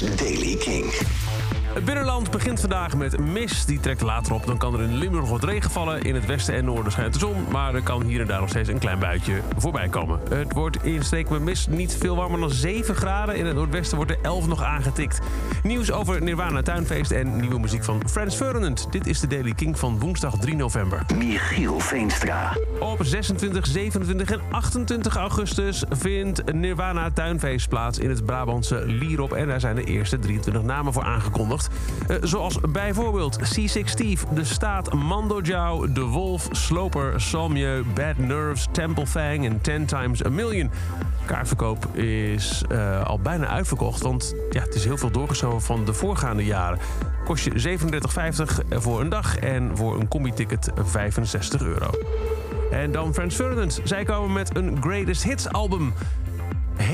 Daily King. Het binnenland begint vandaag met mist. Die trekt later op. Dan kan er in Limburg wat regen vallen. In het westen en noorden schijnt de zon. Maar er kan hier en daar nog steeds een klein buitje voorbij komen. Het wordt in streek met mist niet veel warmer dan 7 graden. In het noordwesten wordt er 11 nog aangetikt. Nieuws over Nirvana Tuinfeest en nieuwe muziek van Frans Ferdinand. Dit is de Daily King van woensdag 3 november. Michiel Veenstra. Op 26, 27 en 28 augustus vindt Nirvana Tuinfeest plaats in het Brabantse Lierop. En daar zijn de eerste 23 namen voor aangekondigd. Uh, zoals bijvoorbeeld C6 Steve, De Staat, Mando De Wolf, Sloper, Salmieu, Bad Nerves, Temple Fang en 10 Times a Million. Kaartverkoop is uh, al bijna uitverkocht, want ja, het is heel veel doorgeschoven van de voorgaande jaren. Kost je 37,50 voor een dag en voor een combi-ticket 65 euro. En dan Frans Ferdinand. Zij komen met een Greatest Hits album.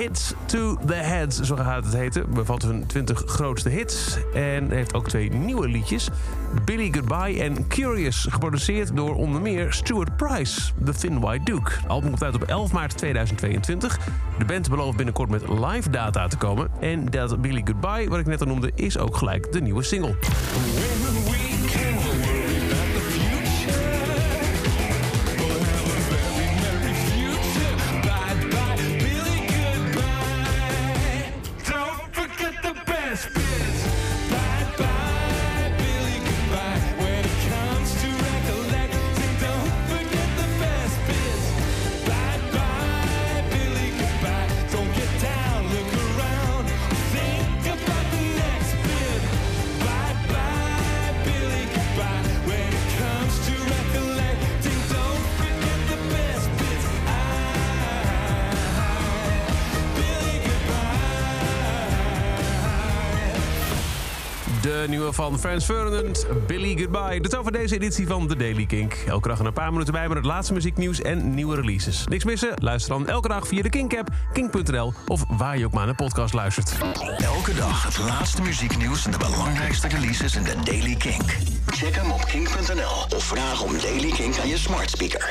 Hits to the Heads, zo gaat het heten. Bevat hun 20 grootste hits. En heeft ook twee nieuwe liedjes. Billy Goodbye en Curious. Geproduceerd door onder meer Stuart Price, The Thin White Duke. Het album komt uit op 11 maart 2022. De band belooft binnenkort met live data te komen. En dat Billy Goodbye, wat ik net al noemde, is ook gelijk de nieuwe single. De nieuwe van Frans Ferdinand, Billy Goodbye. Dat over deze editie van The Daily Kink. Elke dag een paar minuten bij met het laatste muzieknieuws en nieuwe releases. Niks missen? Luister dan elke dag via de Kink-app, kink.nl... of waar je ook maar naar podcast luistert. Elke dag het laatste muzieknieuws en de belangrijkste releases in The Daily Kink. Check hem op kink.nl of vraag om Daily Kink aan je smart speaker.